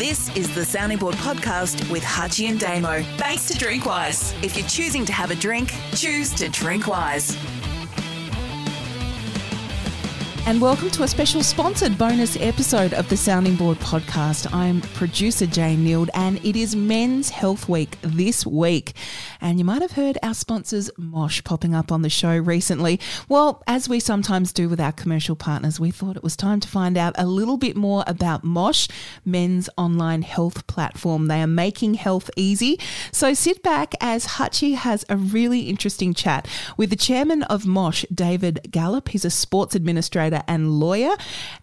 This is the Sounding Board podcast with Hutchy and Damo. Thanks to Drinkwise. If you're choosing to have a drink, choose to drink wise. And welcome to a special sponsored bonus episode of the Sounding Board podcast. I'm producer Jane Neild, and it is Men's Health Week this week. And you might have heard our sponsors Mosh popping up on the show recently. Well, as we sometimes do with our commercial partners, we thought it was time to find out a little bit more about Mosh, men's online health platform. They are making health easy. So sit back as Hutchy has a really interesting chat with the chairman of Mosh, David Gallop. He's a sports administrator and lawyer,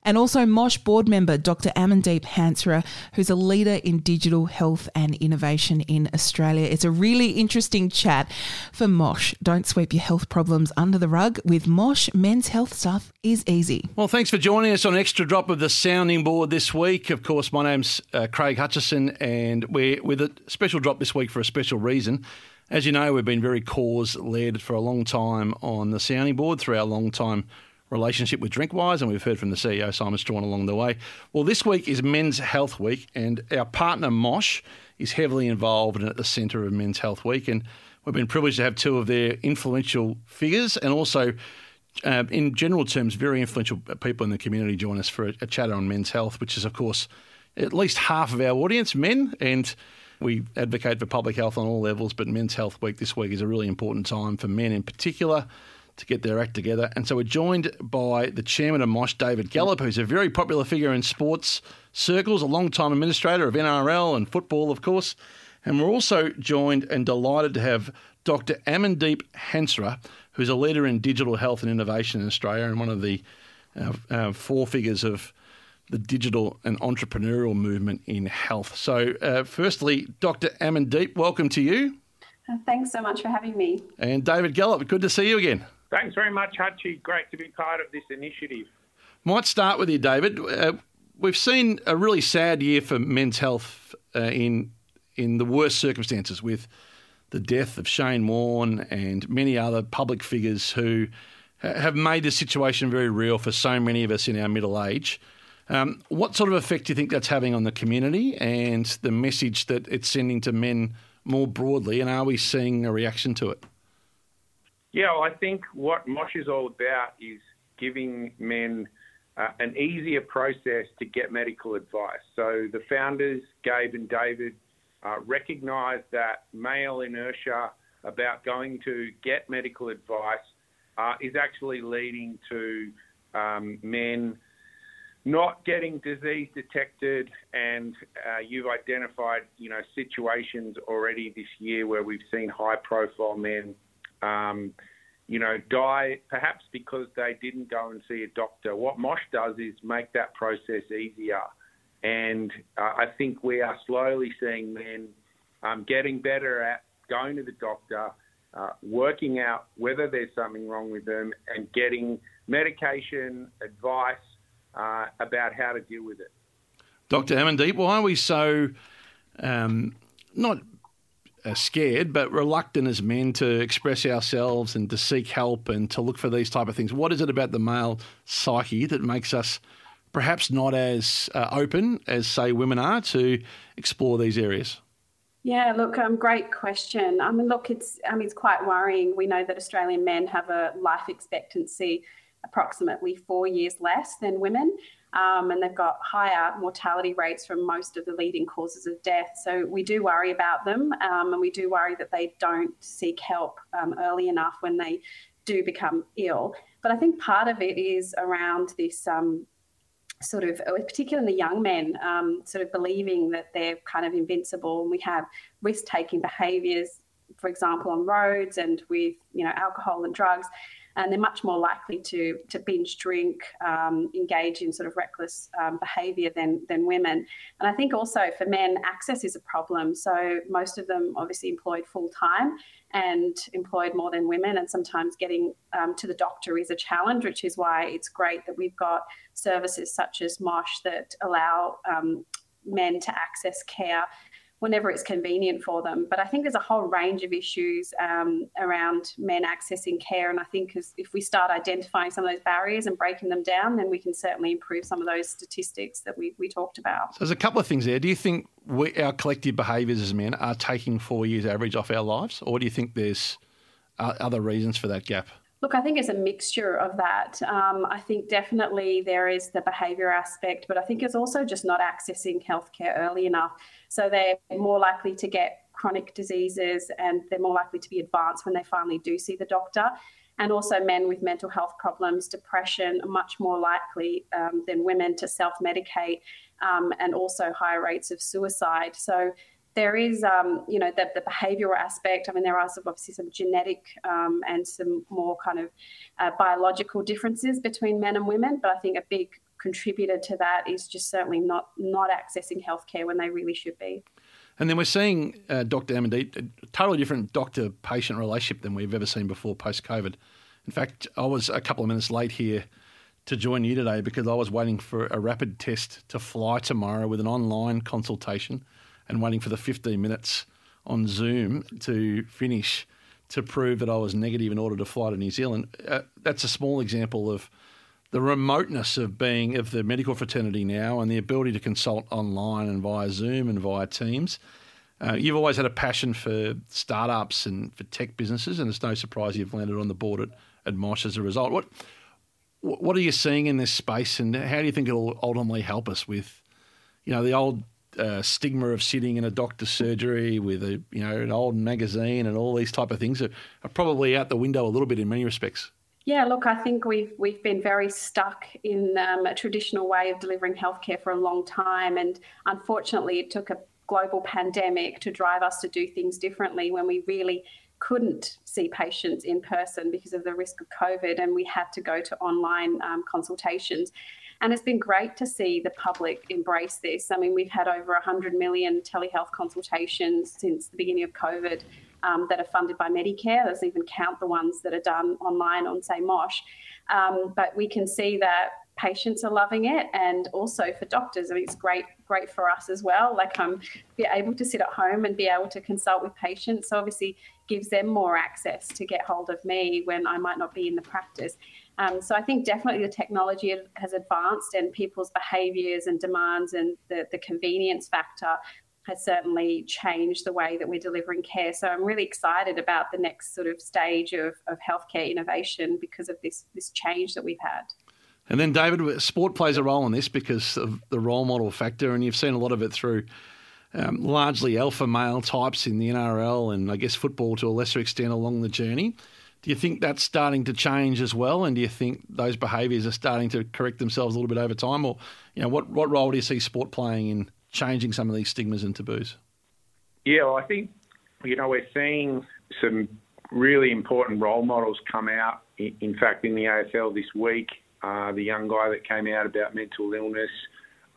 and also Mosh board member Dr. Amandeep Hansra, who's a leader in digital health and innovation in Australia. It's a really interesting chat for Mosh. Don't sweep your health problems under the rug. With Mosh, men's health stuff is easy. Well, thanks for joining us on Extra Drop of the Sounding Board this week. Of course, my name's uh, Craig Hutchison, and we're with a special drop this week for a special reason. As you know, we've been very cause led for a long time on the sounding board through our long time relationship with Drinkwise, and we've heard from the CEO, Simon Strahan, along the way. Well, this week is Men's Health Week, and our partner, Mosh, is heavily involved and at the centre of Men's Health Week. And we've been privileged to have two of their influential figures and also. Uh, in general terms, very influential people in the community join us for a, a chat on men's health, which is, of course, at least half of our audience, men. And we advocate for public health on all levels, but Men's Health Week this week is a really important time for men in particular to get their act together. And so we're joined by the chairman of Mosh, David Gallop, who's a very popular figure in sports circles, a long-time administrator of NRL and football, of course. And we're also joined and delighted to have Dr. Amandeep Hansra, who's a leader in digital health and innovation in Australia and one of the uh, uh, four figures of the digital and entrepreneurial movement in health. So, uh, firstly, Dr. Amandeep, welcome to you. Thanks so much for having me. And David Gallop, good to see you again. Thanks very much, Hutchy. Great to be part of this initiative. Might start with you, David. Uh, we've seen a really sad year for men's health uh, in in the worst circumstances, with the death of Shane Warne and many other public figures who have made the situation very real for so many of us in our middle age. Um, what sort of effect do you think that's having on the community and the message that it's sending to men more broadly? And are we seeing a reaction to it? Yeah, well, I think what Mosh is all about is giving men uh, an easier process to get medical advice. So the founders, Gabe and David, uh, recognise that male inertia about going to get medical advice uh, is actually leading to um, men not getting disease detected, and uh, you've identified, you know, situations already this year where we've seen high-profile men um, you know, die perhaps because they didn't go and see a doctor. What Mosh does is make that process easier. And uh, I think we are slowly seeing men um, getting better at going to the doctor, uh, working out whether there's something wrong with them, and getting medication, advice uh, about how to deal with it. Dr. Amandeep, why are we so um, not uh, scared but reluctant as men to express ourselves and to seek help and to look for these type of things. What is it about the male psyche that makes us perhaps not as uh, open as say women are to explore these areas? Yeah, look, um, great question. I mean, look, it's I mean, it's quite worrying. We know that Australian men have a life expectancy approximately four years less than women um, and they've got higher mortality rates from most of the leading causes of death. So we do worry about them, um, and we do worry that they don't seek help um, early enough when they do become ill. But I think part of it is around this um, sort of, particularly the young men, um, sort of believing that they're kind of invincible, and we have risk-taking behaviours, for example, on roads and with you know alcohol and drugs and they're much more likely to to binge drink, um, engage in sort of reckless um, behaviour than than women. And I think also for men, access is a problem. So most of them obviously employed full time and employed more than women, and sometimes getting um, to the doctor is a challenge, which is why it's great that we've got services such as Mosh that allow um, men to access care whenever it's convenient for them. But I think there's a whole range of issues um, around men accessing care. And I think if we start identifying some of those barriers and breaking them down, then we can certainly improve some of those statistics that we, we talked about. So there's a couple of things there. Do you think we, our collective behaviours as men are taking four years average off our lives? Or do you think there's uh, other reasons for that gap? Look, I think it's a mixture of that. Um, I think definitely there is the behaviour aspect, but I think it's also just not accessing healthcare early enough. So they're more likely to get chronic diseases and they're more likely to be advanced when they finally do see the doctor. And also, men with mental health problems, depression, are much more likely um, than women to self medicate, um, and also higher rates of suicide. So, there is, um, you know, the, the, behavioural aspect. I mean, there are some, obviously some genetic um, and some more kind of uh, biological differences between men and women, but I think a big contributor to that is just certainly not not accessing healthcare when they really should be. And then we're seeing uh, Dr. Amandeep, a totally different doctor-patient relationship than we've ever seen before post-COVID. In fact, I was a couple of minutes late here to join you today because I was waiting for a rapid test to fly tomorrow with an online consultation and waiting for the 15 minutes on Zoom to finish to prove that I was negative in order to fly to New Zealand. Uh, that's a small example of the remoteness of being of the medical fraternity now and the ability to consult online and via Zoom and via Teams. Uh, you've always had a passion for startups and for tech businesses, and it's no surprise you've landed on the board at, at Mosh as a result. What what are you seeing in this space, and how do you think it'll ultimately help us with, you know, the old uh, stigma of sitting in a doctor's surgery with a you know an old magazine and all these type of things are, are probably out the window a little bit in many respects. Yeah, look, I think we've we've been very stuck in um, a traditional way of delivering healthcare for a long time, and unfortunately, it took a global pandemic to drive us to do things differently when we really couldn't see patients in person because of the risk of COVID, and we had to go to online um, consultations. And it's been great to see the public embrace this. I mean, we've had over 100 million telehealth consultations since the beginning of COVID um, that are funded by Medicare. Doesn't even count the ones that are done online on, say, Mosh. Um, but we can see that patients are loving it and also for doctors I mean, it's great great for us as well like um be able to sit at home and be able to consult with patients so obviously gives them more access to get hold of me when I might not be in the practice um, so I think definitely the technology has advanced and people's behaviours and demands and the, the convenience factor has certainly changed the way that we're delivering care. So I'm really excited about the next sort of stage of, of healthcare innovation because of this this change that we've had. And then, David, sport plays a role in this because of the role model factor, and you've seen a lot of it through um, largely alpha male types in the NRL and I guess football to a lesser extent along the journey. Do you think that's starting to change as well? And do you think those behaviours are starting to correct themselves a little bit over time? Or, you know, what, what role do you see sport playing in changing some of these stigmas and taboos? Yeah, well, I think, you know, we're seeing some really important role models come out. In fact, in the AFL this week, uh, the young guy that came out about mental illness.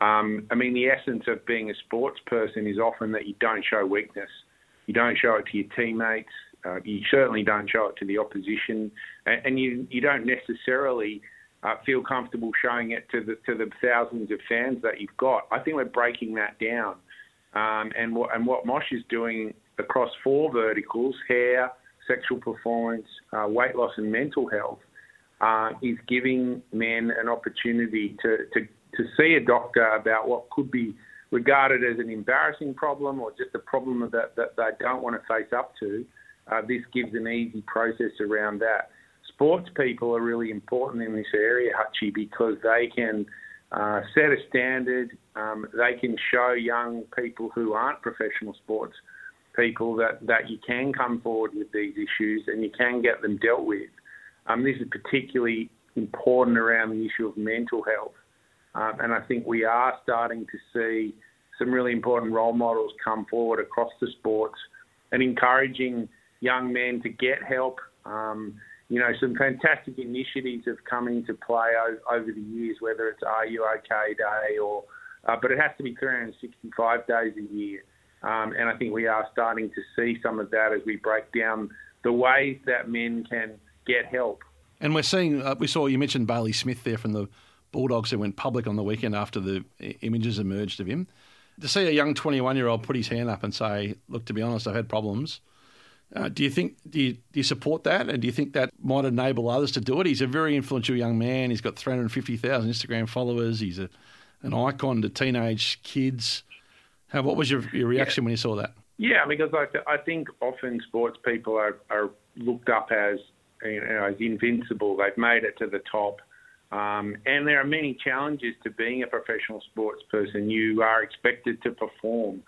Um, I mean, the essence of being a sports person is often that you don't show weakness. You don't show it to your teammates. Uh, you certainly don't show it to the opposition, and, and you you don't necessarily uh, feel comfortable showing it to the to the thousands of fans that you've got. I think we're breaking that down, um, and what and what Mosh is doing across four verticals: hair, sexual performance, uh, weight loss, and mental health, uh, is giving men an opportunity to, to to see a doctor about what could be regarded as an embarrassing problem or just a problem that, that they don't want to face up to, uh, this gives an easy process around that. Sports people are really important in this area, Hutchy, because they can uh, set a standard. Um, they can show young people who aren't professional sports people that, that you can come forward with these issues and you can get them dealt with. Um, this is particularly important around the issue of mental health. Um, and I think we are starting to see some really important role models come forward across the sports and encouraging young men to get help. Um, you know, some fantastic initiatives have come into play over the years, whether it's Are You OK Day or, uh, but it has to be 365 days a year. Um, and I think we are starting to see some of that as we break down the ways that men can get help. And we're seeing, uh, we saw you mentioned Bailey Smith there from the Bulldogs who went public on the weekend after the images emerged of him. To see a young 21 year old put his hand up and say, "Look, to be honest, I've had problems." Uh, do you think do you, do you support that, and do you think that might enable others to do it? He's a very influential young man. He's got 350,000 Instagram followers. He's a, an icon to teenage kids. How, what was your, your reaction yeah. when you saw that? Yeah, because I, th- I think often sports people are, are looked up as you know, as invincible. They've made it to the top. Um, and there are many challenges to being a professional sports person. You are expected to perform.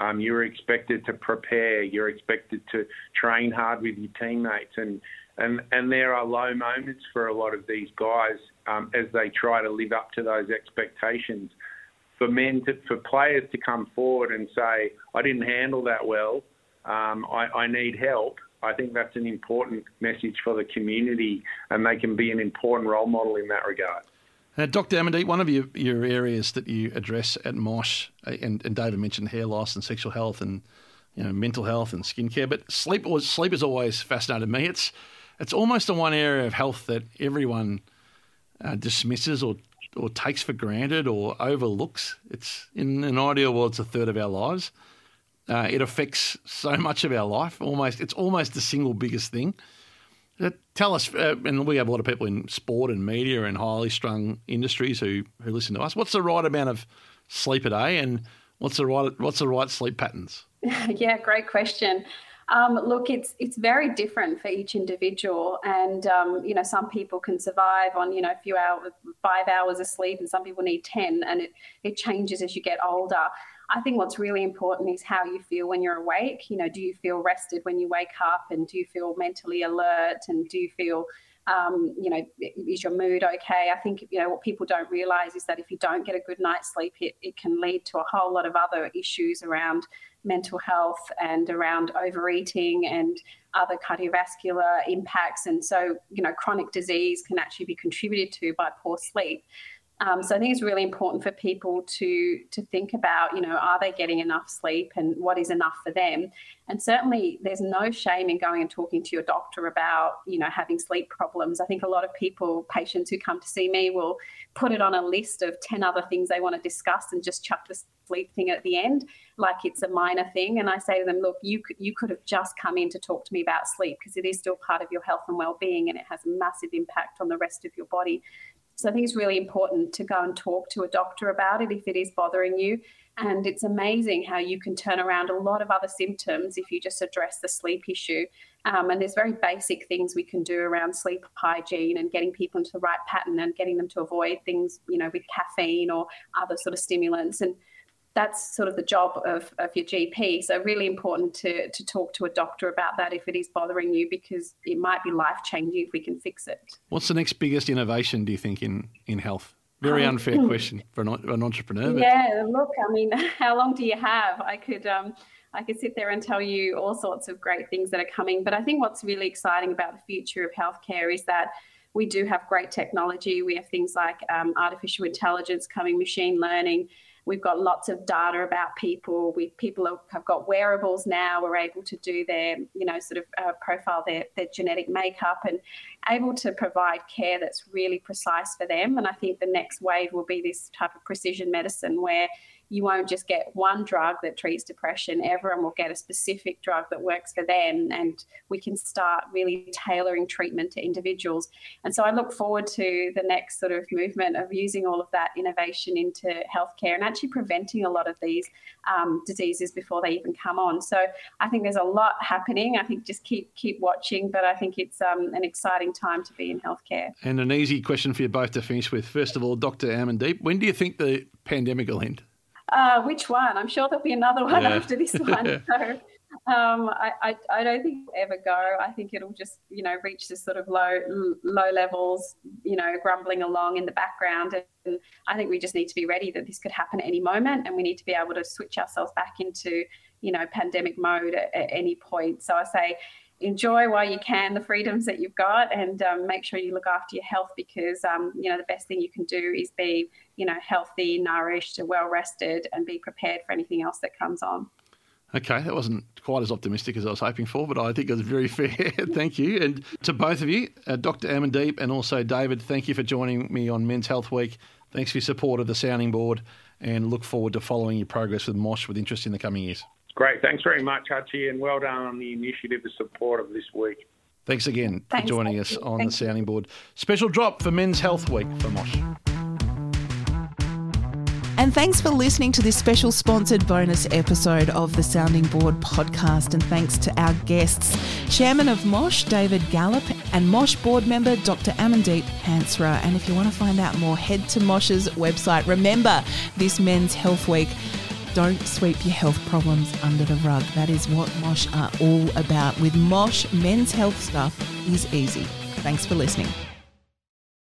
Um, you're expected to prepare. You're expected to train hard with your teammates, and and and there are low moments for a lot of these guys um, as they try to live up to those expectations. For men, to, for players to come forward and say, "I didn't handle that well. Um, I, I need help." I think that's an important message for the community, and they can be an important role model in that regard. Uh, Dr. Amandeep, one of your, your areas that you address at Mosh, uh, and, and David mentioned hair loss and sexual health and you know mental health and skincare, but sleep was sleep has always fascinated me. It's it's almost the one area of health that everyone uh, dismisses or or takes for granted or overlooks. It's in an ideal world, it's a third of our lives. Uh, it affects so much of our life. Almost, it's almost the single biggest thing. Uh, tell us, uh, and we have a lot of people in sport and media and highly strung industries who, who listen to us. What's the right amount of sleep a day, and what's the right what's the right sleep patterns? yeah, great question. Um, look, it's it's very different for each individual, and um, you know some people can survive on you know a few hours, five hours of sleep, and some people need ten, and it it changes as you get older. I think what's really important is how you feel when you're awake. You know, do you feel rested when you wake up, and do you feel mentally alert, and do you feel um, you know, is your mood okay? I think, you know, what people don't realize is that if you don't get a good night's sleep, it, it can lead to a whole lot of other issues around mental health and around overeating and other cardiovascular impacts. And so, you know, chronic disease can actually be contributed to by poor sleep. Um, so I think it's really important for people to to think about, you know, are they getting enough sleep and what is enough for them? And certainly, there's no shame in going and talking to your doctor about, you know, having sleep problems. I think a lot of people, patients who come to see me, will put it on a list of ten other things they want to discuss and just chuck the sleep thing at the end, like it's a minor thing. And I say to them, look, you could, you could have just come in to talk to me about sleep because it is still part of your health and well-being, and it has a massive impact on the rest of your body. So I think it's really important to go and talk to a doctor about it if it is bothering you. And it's amazing how you can turn around a lot of other symptoms if you just address the sleep issue. Um, and there's very basic things we can do around sleep hygiene and getting people into the right pattern and getting them to avoid things, you know, with caffeine or other sort of stimulants. And that's sort of the job of, of your GP. So really important to, to talk to a doctor about that if it is bothering you because it might be life changing if we can fix it. What's the next biggest innovation do you think in, in health? Very um, unfair question for an, an entrepreneur. But... Yeah, look, I mean, how long do you have? I could um, I could sit there and tell you all sorts of great things that are coming, but I think what's really exciting about the future of healthcare is that we do have great technology. We have things like um, artificial intelligence coming, machine learning. We've got lots of data about people. We people have got wearables now. We're able to do their, you know, sort of uh, profile their their genetic makeup and able to provide care that's really precise for them. And I think the next wave will be this type of precision medicine where you won't just get one drug that treats depression. Everyone will get a specific drug that works for them, and we can start really tailoring treatment to individuals. And so I look forward to the next sort of movement of using all of that innovation into healthcare and actually preventing a lot of these um, diseases before they even come on. So I think there's a lot happening. I think just keep keep watching, but I think it's um, an exciting time to be in healthcare. And an easy question for you both to finish with. First of all, Dr. Amandeep, when do you think the pandemic will end? Uh, which one? I'm sure there'll be another one yeah. after this one. so um, I, I, I, don't think it'll ever go. I think it'll just, you know, reach this sort of low low levels, you know, grumbling along in the background. And I think we just need to be ready that this could happen at any moment, and we need to be able to switch ourselves back into, you know, pandemic mode at, at any point. So I say enjoy while you can the freedoms that you've got and um, make sure you look after your health because um, you know the best thing you can do is be you know healthy nourished and well rested and be prepared for anything else that comes on Okay, that wasn't quite as optimistic as I was hoping for, but I think it was very fair. thank you. And to both of you, uh, Dr. Amandeep and also David, thank you for joining me on Men's Health Week Thanks for your support of the sounding board and look forward to following your progress with Mosh with interest in the coming years. Great. Thanks very much, Hutchy, and well done on the initiative of support of this week. Thanks again Thanks, for joining us on Thank the sounding board. Special drop for Men's Health Week for Mosh. And thanks for listening to this special sponsored bonus episode of the Sounding Board podcast. And thanks to our guests, Chairman of Mosh, David Gallop, and Mosh board member, Dr. Amandeep Hansra. And if you want to find out more, head to Mosh's website. Remember, this Men's Health Week, don't sweep your health problems under the rug. That is what Mosh are all about. With Mosh, men's health stuff is easy. Thanks for listening.